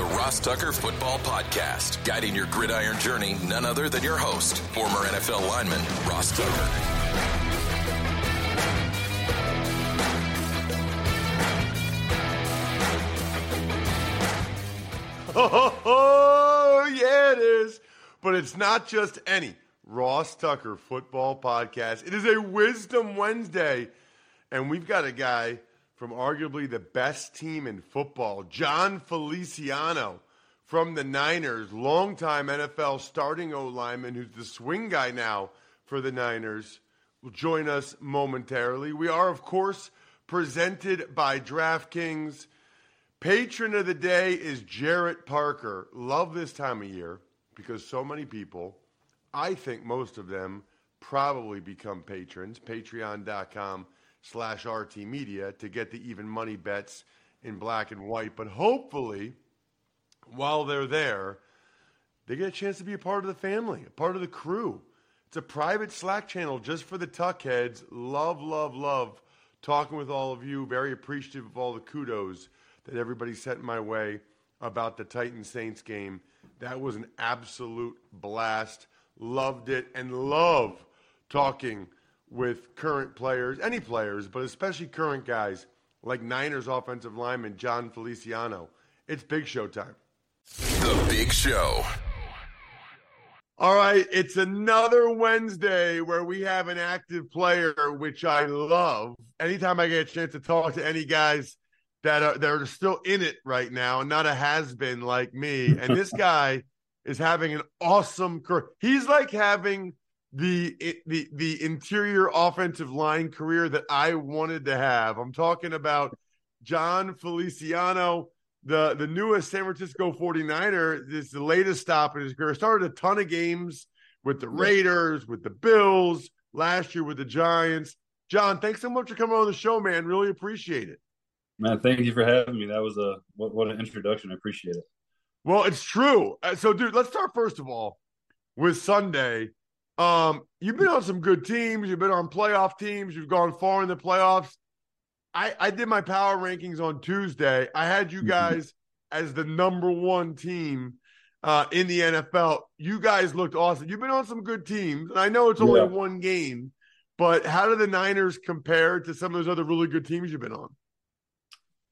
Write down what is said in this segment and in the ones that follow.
Ross Tucker Football Podcast, guiding your gridiron journey, none other than your host, former NFL lineman, Ross Tucker. Oh, yeah, it is. But it's not just any Ross Tucker Football Podcast. It is a Wisdom Wednesday, and we've got a guy – from arguably the best team in football, Jon Feliciano from the Niners, longtime NFL starting O lineman who's the swing guy now for the Niners, will join us momentarily. We are, of course, presented by DraftKings. Patron of the day is Jarrett Parker. Love this time of year because so many people, I think most of them, probably become patrons. Patreon.com slash RT Media to get the even money bets in black and white. But hopefully, while they're there, they get a chance to be a part of the family, a part of the crew. It's a private Slack channel just for the Tuckheads. Love, love, love talking with all of you. Very appreciative of all the kudos that everybody sent my way about the Titan Saints game. That was an absolute blast. Loved it and love talking with current players, any players, but especially current guys like Niners offensive lineman Jon Feliciano. It's Big Show time. The Big Show. All right, it's another Wednesday where we have an active player, which I love. Anytime I get a chance to talk to any guys that are that are still in it right now, and not a has been like me, and this guy is having an awesome career. He's like having the the the interior offensive line career that I wanted to have. I'm talking about Jon Feliciano, the the newest San Francisco 49er. This is the latest stop in his career. Started a ton of games with the Raiders, with the Bills, last year with the Giants. Jon, thanks so much for coming on the show, man. Really appreciate it. Man, thank you for having me. That was a what, what an introduction. I appreciate it. Well, it's true. Uh, so, dude, let's start first of all with Sunday um, you've been on some good teams. You've been on playoff teams. You've gone far in the playoffs. I, I did my power rankings on Tuesday. I had you mm-hmm. guys as the number one team uh, in the NFL. You guys looked awesome. You've been on some good teams, and I know it's only yeah. one game, but how do the Niners compare to some of those other really good teams you've been on?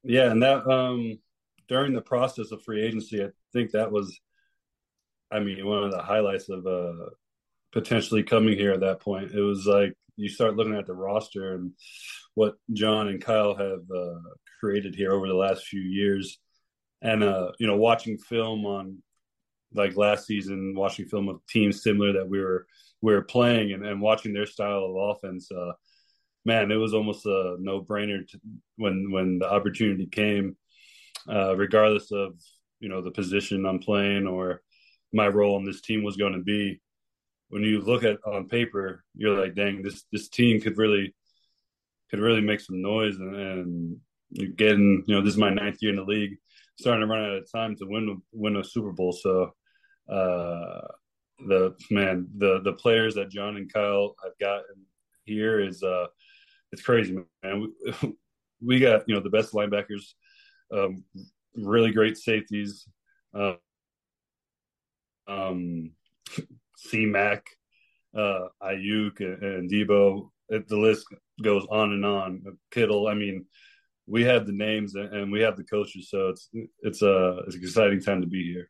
Yeah, and that um, during the process of free agency, I think that was, I mean, one of the highlights of uh, potentially coming here at that point. It was like you start looking at the roster and what John and Kyle have uh, created here over the last few years, and uh, you know, watching film on like last season, watching film of teams similar that we were we were playing and, and watching their style of offense. Uh, man, it was almost a no brainer when when the opportunity came, uh, regardless of you know the position I'm playing or my role on this team was going to be when you look at on paper, you're like, dang, this this team could really could really make some noise and, and you're getting, you know, this is my ninth year in the league, starting to run out of time to win win a Super Bowl. So uh the man, the the players that John and Kyle have gotten here is uh, it's crazy, man. We, we got you know the best linebackers, um, really great safeties, uh, um, C Mac, uh, Aiyuk, and, and Deebo. It, the list goes on and on. Kittle. I mean, we have the names and we have the coaches, so it's it's a it's an exciting time to be here.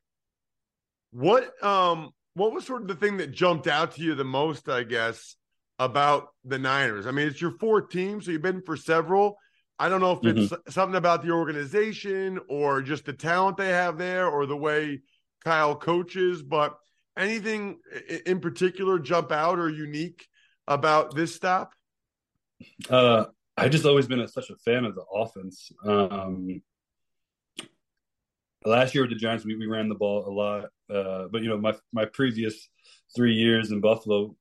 What um what was sort of the thing that jumped out to you the most, I guess, about the Niners? I mean, it's your fourth team, so you've been for several. I don't know if it's mm-hmm. something about the organization or just the talent they have there or the way Kyle coaches, but anything in particular jump out or unique about this stop? Uh, I just always been a, such a fan of the offense. Um, last year with the Giants, we, we ran the ball a lot, uh, but you know my my previous three years in Buffalo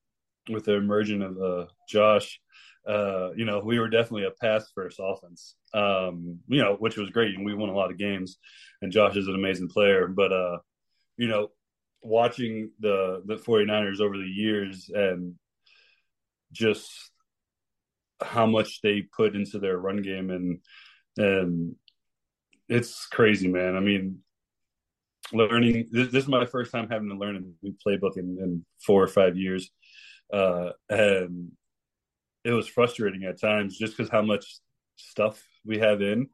with the emergence of uh, Josh, uh, you know we were definitely a pass first offense. Um, you know, which was great, and we won a lot of games. And Josh is an amazing player, but uh, you know, watching the the 49ers over the years and just how much they put into their run game and and it's crazy, man. I mean, learning this, this, is my first time having to learn a new playbook in, in four or five years, uh, and it was frustrating at times just because how much stuff we have in,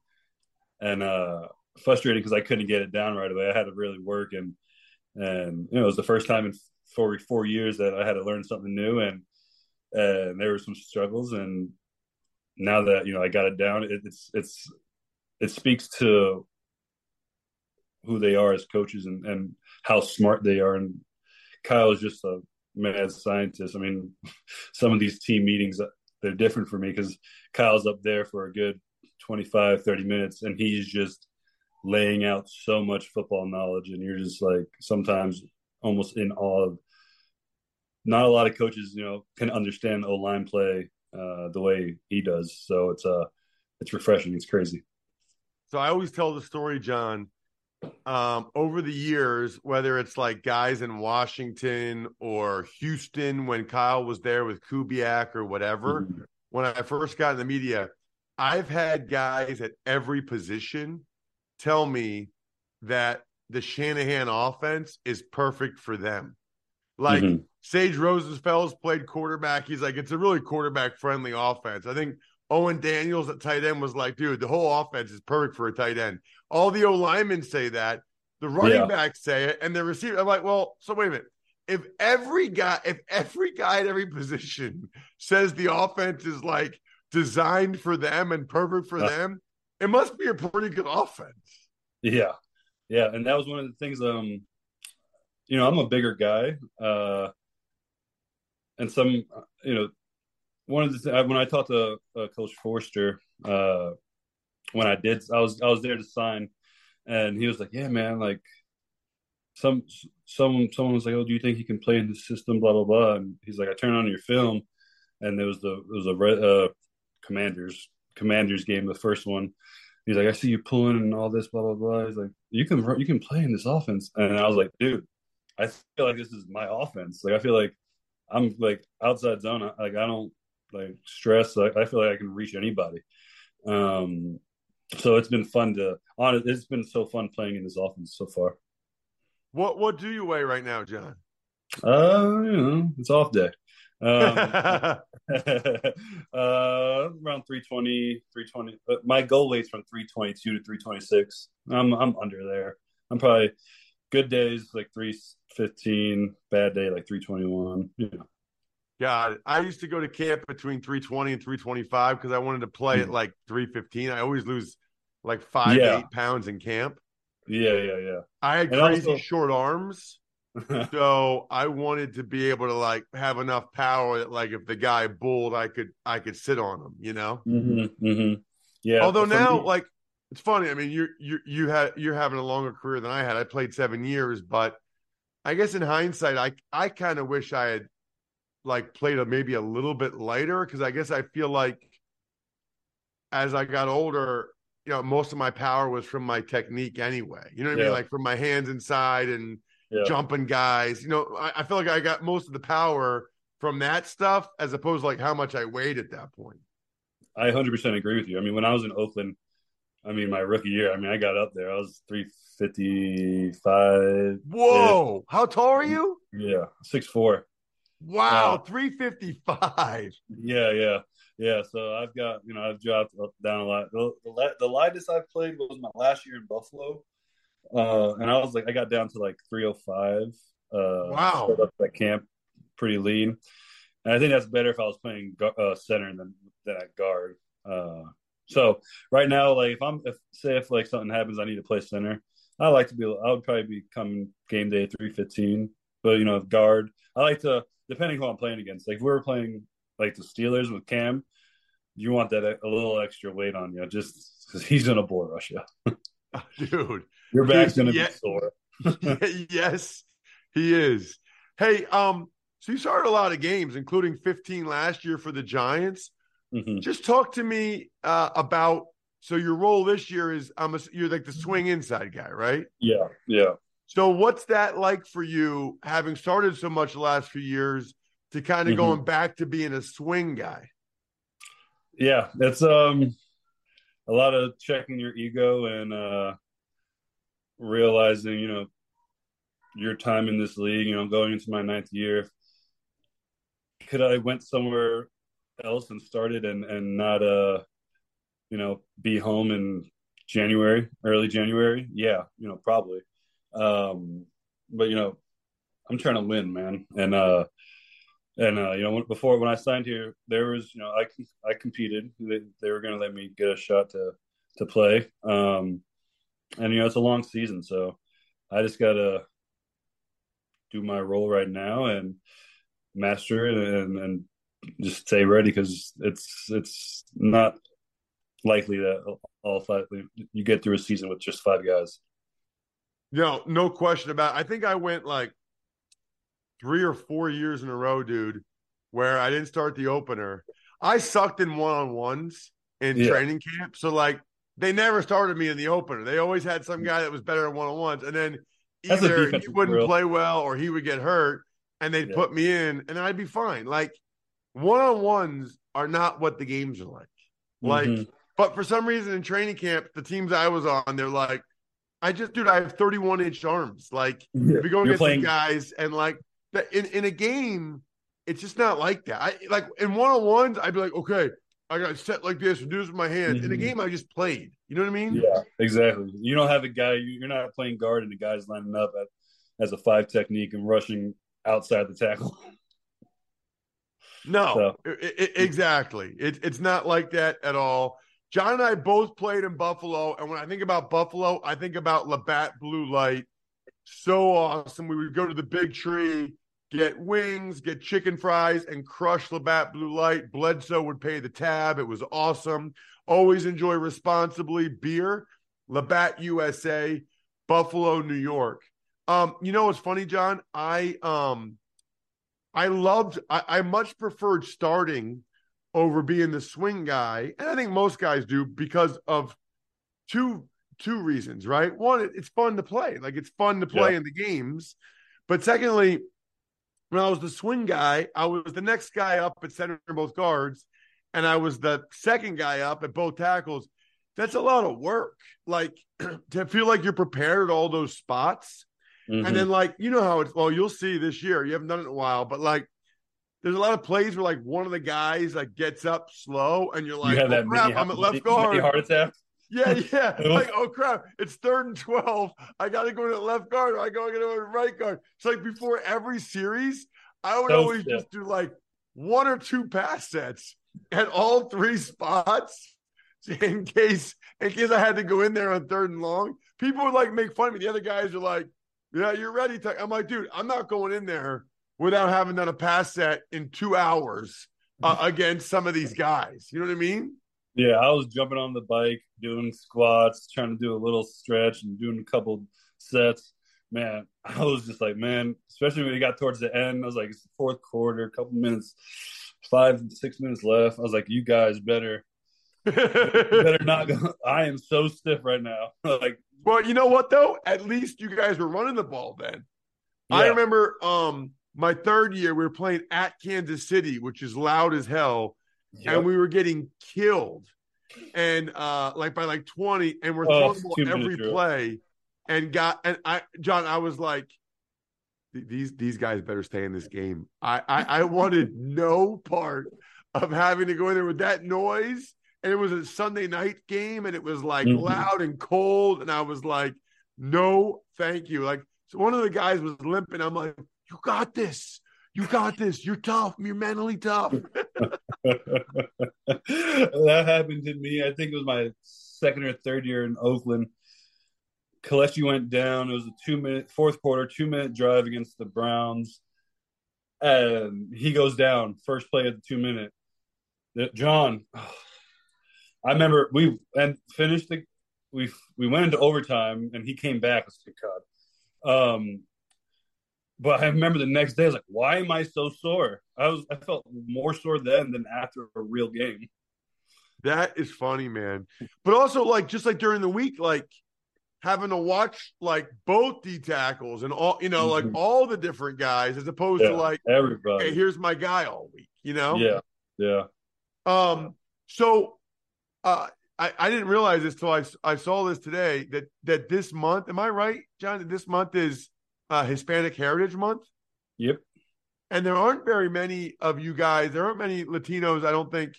and uh, frustrating because I couldn't get it down right away. I had to really work, and and you know it was the first time in four four years that I had to learn something new, and and there were some struggles, and now that you know I got it down, it, it's it's it speaks to who they are as coaches and, and how smart they are. And Kyle is just a mad scientist. I mean, some of these team meetings, uh, they're different for me because Kyle's up there for a good 25, 30 minutes and he's just laying out so much football knowledge. And you're just like sometimes almost in awe of not a lot of coaches, you know, can understand O line play uh, the way he does. So it's uh it's refreshing. It's crazy. So I always tell the story, Jon. Um, over the years, whether it's like guys in Washington or Houston when Kyle was there with Kubiak or whatever, mm-hmm. when I first got in the media, I've had guys at every position tell me that the Shanahan offense is perfect for them. Like mm-hmm. Sage Rosenfels played quarterback. He's like, it's a really quarterback friendly offense. I think Owen Daniels at tight end was like, dude, the whole offense is perfect for a tight end. All the O linemen say that, the running yeah. backs say it, and the receiver. I'm like, well, so wait a minute. If every guy, if every guy at every position says the offense is like designed for them and perfect for uh, them, it must be a pretty good offense. Yeah, yeah, and that was one of the things. Um, you know, I'm a bigger guy, uh, and some, you know, one of the when I talked to uh, Coach Foerster, uh, when I did, I was I was there to sign, and he was like, "Yeah, man, like some someone someone was like, "Oh, do you think he can play in the system?" Blah blah blah. And he's like, "I turned on your film, and there was the it was a uh, Commanders Commanders game, the first one. He's like, "I see you pulling and all this, blah blah blah." He's like, "You can you can play in this offense," and I was like, "Dude, I feel like this is my offense. Like I feel like I'm like outside zone. Like I don't like stress. Like I feel like I can reach anybody. Um, so it's been fun to on it's been so fun playing in this offense so far. What what do you weigh right now, Jon? Uh, you know, it's off day. Um, uh, around 320, 320. But my goal weight's from 322 to 326. I'm I'm under there. I'm probably good days like 315, bad day like 321. You know. God, I used to go to camp between 320 and 325 because I wanted to play at hmm. like 315. I always lose like five, yeah. eight pounds in camp. Yeah, yeah, yeah. I had and crazy also... short arms. so I wanted to be able to like have enough power that like if the guy bulled, I could I could sit on him, you know? Mm-hmm, mm-hmm. Yeah. Although now, me... like it's funny. I mean, you're you you had you're having a longer career than I had. I played seven years, but I guess in hindsight, I I kind of wish I had like played a maybe a little bit lighter because I guess I feel like as I got older, you know, most of my power was from my technique anyway. You know what yeah. I mean? Like from my hands inside and yeah. jumping guys. You know, I, I feel like I got most of the power from that stuff as opposed to like how much I weighed at that point. I 100% agree with you. I mean, when I was in Oakland, I mean, my rookie year, I mean, I got up there. I was 355. Whoa. How tall are you? Yeah, six four. Wow, Uh, 355. Yeah, yeah, yeah. So I've got, you know, I've dropped up- down a lot. The, the, the lightest I've played was my last year in Buffalo. Uh, and I was like, I got down to like 305. Uh, Wow. Up at camp, pretty lean. And I think that's better if I was playing uh, center than, than at guard. Uh, so right now, like if I'm, if say if like something happens, I need to play center. I like to be, I would probably be coming game day 315. But, you know, guard, I like to, depending who I'm playing against. Like if we were playing like the Steelers with Cam, you want that a little extra weight on you just because he's gonna bull rush you. Dude. Your back's gonna Yeah. be sore. yes, he is. Hey, um, so you started a lot of games, including 15 last year for the Giants. Mhm. Just talk to me uh, about. So your role this year is I'm a, you're like the swing inside guy, right? Yeah, yeah. So what's that like for you, having started so much the last few years, to kind of Mhm. going back to being a swing guy? Yeah, it's um a lot of checking your ego and uh realizing, you know, your time in this league, you know, going into my ninth year. Could I went somewhere else and started and and not uh you know be home in January, early January? Yeah, you know, probably. Um but you know, I'm trying to win, man. And uh and uh, you know, before when I signed here, there was you know I I competed. They, they were going to let me get a shot to to play. Um, and you know, it's a long season, so I just got to do my role right now and master it and and just stay ready because it's it's not likely that all five you get through a season with just five guys. No, no question about. It. I think I went like three or four years in a row, dude, where I didn't start the opener. I sucked in one on ones in Yeah. training camp, so like they never started me in the opener. They always had some guy that was better at one on ones, and then either he wouldn't drill. play well or he would get hurt, and they'd Yeah. put me in, and I'd be fine. Like one on ones are not what the games are like. Like, Mhm. but for some reason in training camp, the teams I was on, they're like, I just, dude, I have 31 inch arms. Like, Yeah. you go against playing- guys and like that in, in a game, it's just not like that. I like in one on ones, I'd be like, okay, I got set like this and do this with my hands. In a mm-hmm. game, I just played. You know what I mean? Yeah, exactly. You don't have a guy. you- You're not playing guard, and the guy's lining up at, as a five technique and rushing outside the tackle. No, So- I- I- exactly. It, it's not like that at all. Jon and I both played in Buffalo, and when I think about Buffalo, I think about Labatt Blue Light. So awesome. We would go to the big tree, get wings, get chicken fries, and crush Labatt Blue Light. Bledsoe would pay the tab. It was awesome. Always enjoy responsibly. Beer, Labatt USA, Buffalo, New York. Um, you know what's funny, Jon? I um I loved I, I much preferred starting over being the swing guy, and I think most guys do because of two two reasons, right? One, it- it's fun to play. Like it's fun to play Yeah. in the games. But secondly, when I was the swing guy, I was the next guy up at center both guards, and I was the second guy up at both tackles. That's a lot of work. Like to feel like you're prepared all those spots. Mhm. And then like you know how it's well, you'll see this year. You haven't done it in a while, but like there's a lot of plays where like one of the guys like gets up slow and you're like, you have oh crap, I'm at left guard. heart attack. Yeah, yeah. Like, oh crap, it's third and twelve. I gotta go to left guard or I gotta go to right guard. It's like before every series, I would So always stiff. just do like one or two pass sets at all three spots in case in case I had to go in there on third and long. People would like make fun of me. The other guys are like, Yeah, you're ready. To-. I'm like, dude, I'm not going in there without having done a pass set in two hours uh, against some of these guys. You know what I mean? Yeah, I was jumping on the bike, doing squats, trying to do a little stretch and doing a couple sets. Man, I was just like, man, especially when it got towards the end, I was like, it's the fourth quarter, a couple minutes, five, six minutes left. I was like, you guys better, better not go. I am so stiff right now. like, Well, you know what though? At least you guys were running the ball then. I remember um My third year, we were playing at Kansas City, which is loud as hell, Yep. and we were getting killed, and uh, like by like twenty, and we're Oh, throwing the ball every drill. play, and got and I, Jon, I was like, these these guys better stay in this game. I I, I wanted no part of having to go in there with that noise, and it was a Sunday night game, and it was like Mhm. loud and cold, and I was like, no, thank you. Like, so one of the guys was limping. I'm like, you got this. You got this. You're tough. You're mentally tough. that happened to me. I think it was my second or third year in Oakland. Kelechi went down. It was a two minute, fourth quarter, two minute drive against the Browns. And he goes down, first play of the two minute. John, I remember we and finished the we we went into overtime and he came back. Like, God. Um, but I remember the next day, I was like, "Why am I so sore?" I was, I felt more sore then than after a real game. That is funny, man. But also, like, just like during the week, like having to watch like both D tackles and all, you know, like Mhm. all the different guys, as opposed Yeah, to like, everybody. hey, here's my guy all week. You know? Yeah, yeah. Um. So, uh, I I didn't realize this till I I saw this today that that this month, am I right, Jon? That this month is uh Hispanic Heritage Month. Yep. And there aren't very many of you guys. There aren't many Latinos, I don't think,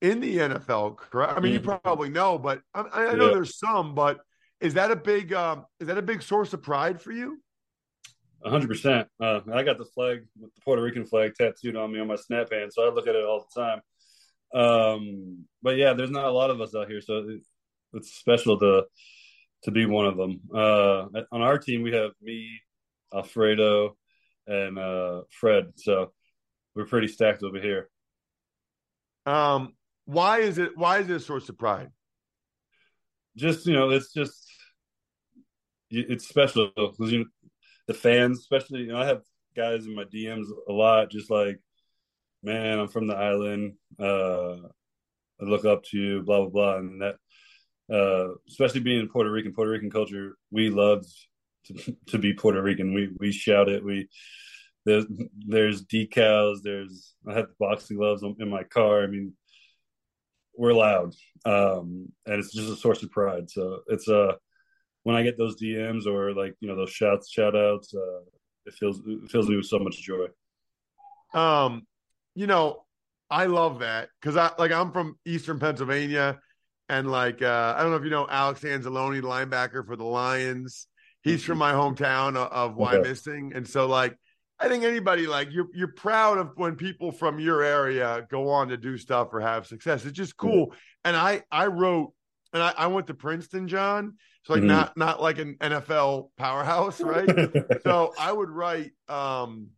in the NFL. Correct? I mean, you Mhm. probably know, but I, I know Yeah. there's some. But is that a big um, is that a big source of pride for you? hundred percent. Uh, I got the flag, the Puerto Rican flag, tattooed on me on my snap hand, so I look at it all the time. Um, but yeah, there's not a lot of us out here, so it, it's special to to be one of them. Uh, on our team, we have me, Alfredo, and uh, Fred. So we're pretty stacked over here. Um, why is it why is it a source of pride? just you know it's just it's special because you know the fans especially you know i have guys in my dms a lot just like man i'm from the island uh i look up to you blah blah blah and that uh especially being in puerto rican puerto rican culture we love to, be puerto rican. We we shout it. We there's there's decals. There's i have the boxing gloves in my car. I mean we're loud. Um and it's just a source of pride. So it's uh when i get those dms or like you know those shouts shout outs uh it feels it fills me with so much joy. Um, you know, I love that because I like I'm from Eastern Pennsylvania, and like uh, I don't know if you know Alex Anzalone, linebacker for the Lions. He's from my hometown of, of Okay. And so like I think anybody like you're you're proud of when people from your area go on to do stuff or have success. It's just cool. And I I wrote and I, I went to Princeton, Jon. So like Mhm. not not like an NFL powerhouse, right? so I would write um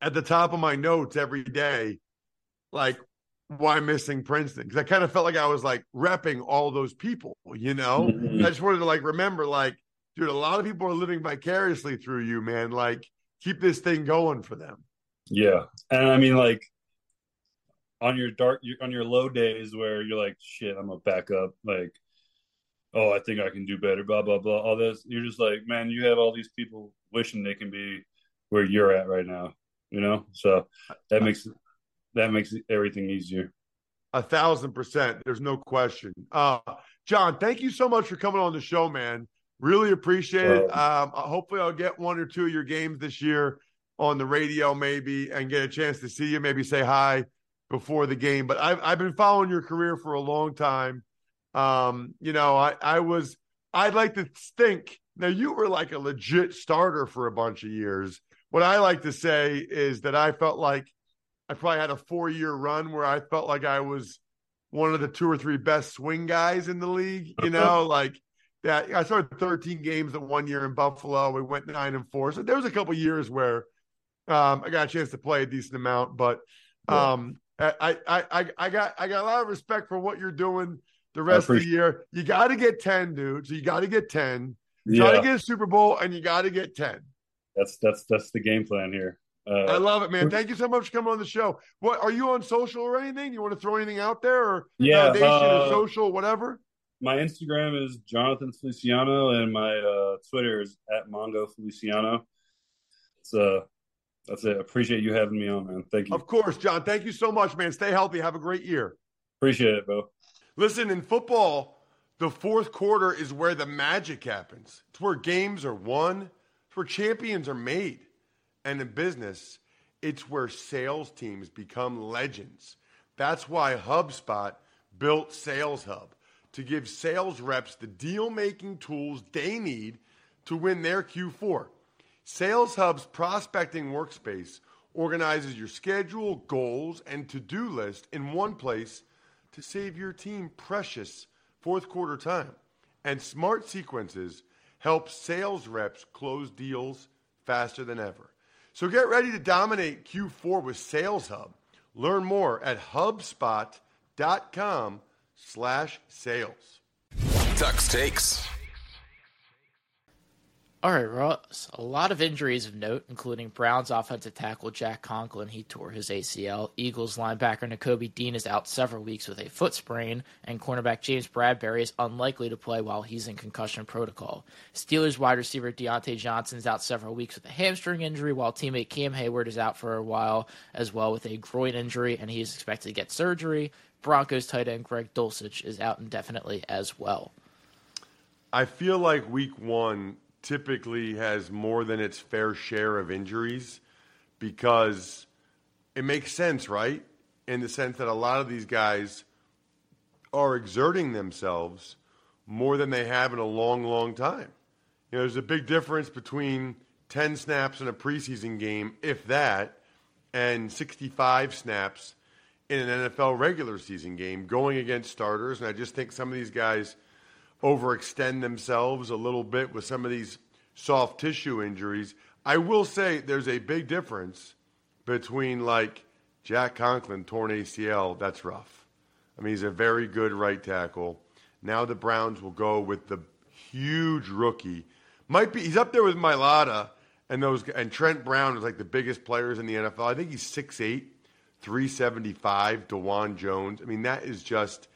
at the top of my notes every day, like Wyomissing Princeton? Because I kind of felt like I was like repping all those people, you know. Mhm. I just wanted to like remember, like, dude, a lot of people are living vicariously through you, man. Like, keep this thing going for them. yeah and i mean like on your dark on your low days where you're like shit i'm gonna back up like oh i think i can do better blah blah blah all this you're just like man you have all these people wishing they can be where you're at right now you know so that makes that makes everything easier A thousand percent. There's no question. Uh, Jon, thank you so much for coming on the show, man. Really appreciate it. Um, hopefully, I'll get one or two of your games this year on the radio, maybe, and get a chance to see you. Maybe say hi before the game. But I've I've been following your career for a long time. Um, you know, I I was I'd like to think now you were like a legit starter for a bunch of years. What I like to say is that I felt like I probably had a four year run where I felt like I was one of the two or three best swing guys in the league. You know, like that. I started 13 games that one year in Buffalo. We went nine and four. So there was a couple years where um, I got a chance to play a decent amount, but um, I, I, I, I got I got a lot of respect for what you're doing the rest of the year. You got to get 10, dude. So you got to get 10. Try yeah to get a Super Bowl, and you got to get 10. that's that's that's the game plan here uh, I love it, man. Thank you so much for coming on the show. What are you on social or anything? You want to throw anything out there or Yeah, foundation uh, or social, whatever? My Instagram is Jonathan Feliciano, and my uh, Twitter is at Mongo Feliciano. Uh, That's it. Appreciate you having me on, man. Thank you. Of course, Jon. Thank you so much, man. Stay healthy. Have a great year. Appreciate it, Bo. Listen, in football, the fourth quarter is where the magic happens. It's where games are won, it's where champions are made. And in business, it's where sales teams become legends. That's why HubSpot built Sales Hub to give sales reps the deal making tools they need to win their Q4. Sales Hub's prospecting workspace organizes your schedule, goals, and to do list in one place to save your team precious fourth quarter time. And smart sequences help sales reps close deals faster than ever. So get ready to dominate Q4 with Sales Hub. Learn more at hubspot.com slash sales. Tux takes. All right, Ross. A lot of injuries of note, including Browns offensive tackle Jack Conklin. He tore his ACL. Eagles linebacker Nakobe Dean is out several weeks with a foot sprain, and cornerback James Bradberry is unlikely to play while he's in concussion protocol. Steelers wide receiver Diontae Johnson is out several weeks with a hamstring injury, while teammate Cam Heyward is out for a while as well with a groin injury, and he is expected to get surgery. Broncos tight end Greg Dulcich is out indefinitely as well. I feel like week one typically has more than its fair share of injuries because it makes sense, right? In the sense that a lot of these guys are exerting themselves more than they have in a long, long time. You know, there's a big difference between 10 snaps in a preseason game, if that, and 65 snaps in an NFL regular season game going against starters. And I just think some of these guys overextend themselves a little bit with some of these soft tissue injuries. I will say there's a big difference between like Jack Conklin torn ACL. That's rough. I mean, he's a very good right tackle. Now the Browns will go with the huge rookie. Might be he's up there with Mailata and those and Trent Brown is like the biggest players in the NFL. I think he's 6'8", 375, Dawand Jones. I mean, that is just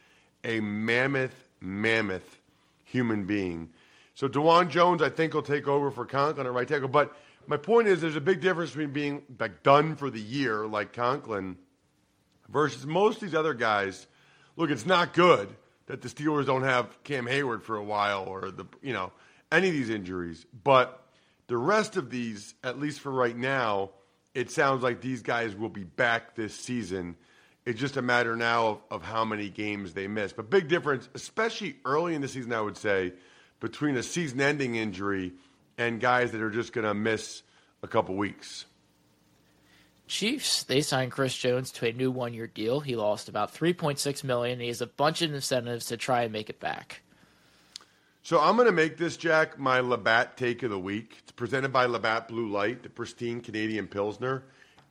a mammoth, mammoth human being. So Dawand Jones, I think, will take over for Conklin at right tackle. But my point is, there's a big difference between being like done for the year, like Conklin, versus most of these other guys. Look, it's not good that the Steelers don't have Cam Heyward for a while, or the you know any of these injuries. But the rest of these, at least for right now, it sounds like these guys will be back this season. It's just a matter now of, of how many games they miss. But big difference, especially early in the season, I would say, between a season ending injury and guys that are just going to miss a couple weeks. Chiefs, they signed Chris Jones to a new one year deal. He lost about 3.6 million. He has a bunch of incentives to try and make it back. So I'm going to make this, Jack, my Labatt take of the week. It's presented by Labatt Blue Light, the pristine Canadian Pilsner.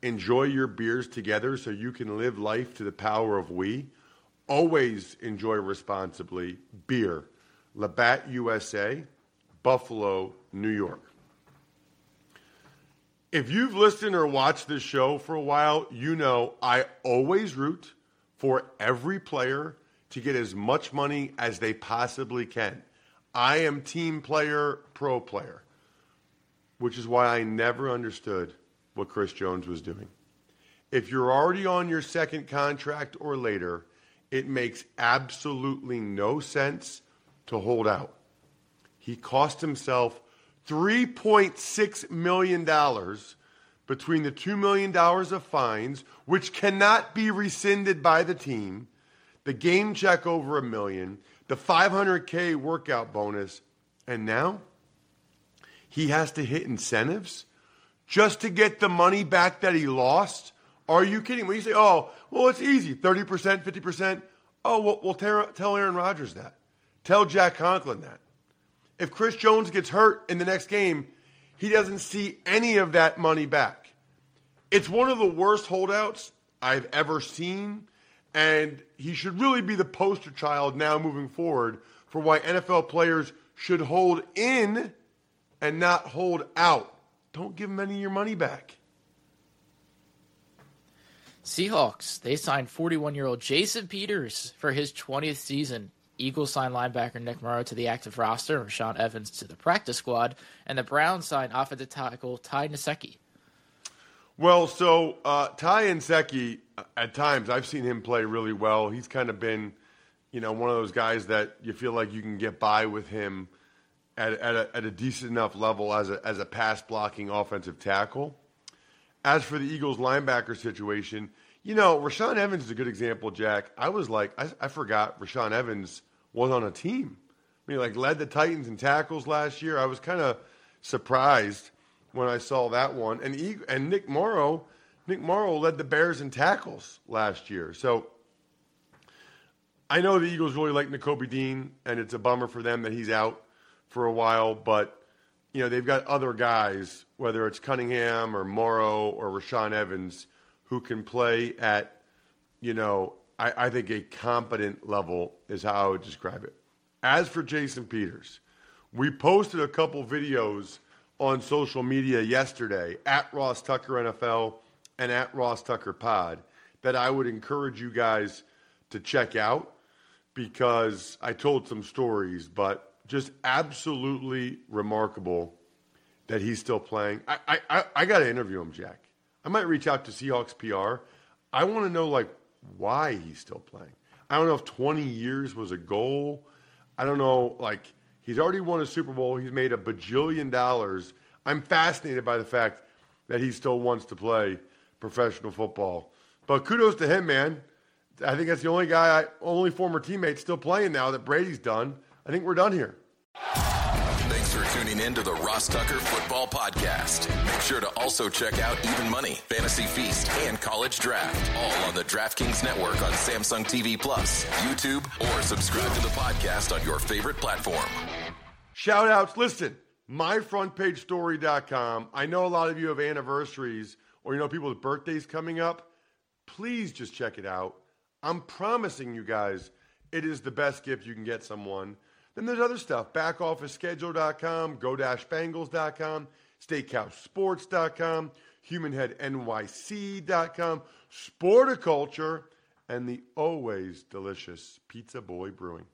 Enjoy your beers together so you can live life to the power of we. Always enjoy responsibly. Beer. Labatt USA, Buffalo, New York. If you've listened or watched this show for a while, you know I always root for every player to get as much money as they possibly can. I am team player, pro player, which is why I never understood what Chris Jones was doing. If you're already on your second contract or later, it makes absolutely no sense to hold out. He cost himself $3.6 million between the $2 million of fines, which cannot be rescinded by the team, the game check over a million, the 500K workout bonus, and now he has to hit incentives just to get the money back that he lost? Are you kidding? When you say, oh, well, it's easy 30%, 50%, oh, well, we'll tell Aaron Rodgers that. Tell Jack Conklin that. If Chris Jones gets hurt in the next game, he doesn't see any of that money back. It's one of the worst holdouts I've ever seen, and he should really be the poster child now moving forward for why NFL players should hold in and not hold out. Don't give him any of your money back. Seahawks, they signed 41 year old Jason Peters for his 20th season. Eagles signed linebacker Nick Morrow to the active roster, and Rashaan Evans to the practice squad, and the Browns signed offensive tackle Ty Nsekhe. Well, so uh, Ty uh, at times I've seen him play really well. He's kind of been, you know, one of those guys that you feel like you can get by with him at, at, a, at a decent enough level as a, as a pass blocking offensive tackle. As for the Eagles linebacker situation, you know, Rashaan Evans is a good example, Jack. I was like, I, I forgot Rashaan Evans was on a team. I mean, like led the Titans in tackles last year. I was kind of surprised when I saw that one. And and Nick Morrow, Nick Morrow led the Bears in tackles last year. So I know the Eagles really like Nakobe Dean, and it's a bummer for them that he's out for a while. But you know they've got other guys, whether it's Cunningham or Morrow or Rashaan Evans, who can play at you know I, I think a competent level is how I would describe it. As for Jason Peters, we posted a couple videos on social media yesterday at Ross Tucker NFL and at Ross Tucker Pod that I would encourage you guys to check out because I told some stories, but just absolutely remarkable that he's still playing. I, I, I got to interview him, Jack. I might reach out to Seahawks PR. I want to know like why he's still playing. I don't know if 20 years was a goal. I don't know like He's already won a Super Bowl. He's made a bajillion dollars. I'm fascinated by the fact that he still wants to play professional football. But kudos to him, man. I think that's the only guy, I, only former teammate still playing now that Brady's done. I think we're done here. Thanks for tuning in to the Ross Tucker Football Podcast. Make sure to also check out Even Money, Fantasy Feast, and College Draft, all on the DraftKings Network on Samsung TV Plus, YouTube, or subscribe to the podcast on your favorite platform. Shout outs. Listen, myfrontpagestory.com. I know a lot of you have anniversaries or you know people's birthdays coming up. Please just check it out. I'm promising you guys it is the best gift you can get someone. Then there's other stuff backofficeschedule.com, go-bangles.com, steakhousesports.com, humanheadnyc.com, sporticulture, and the always delicious Pizza Boy Brewing.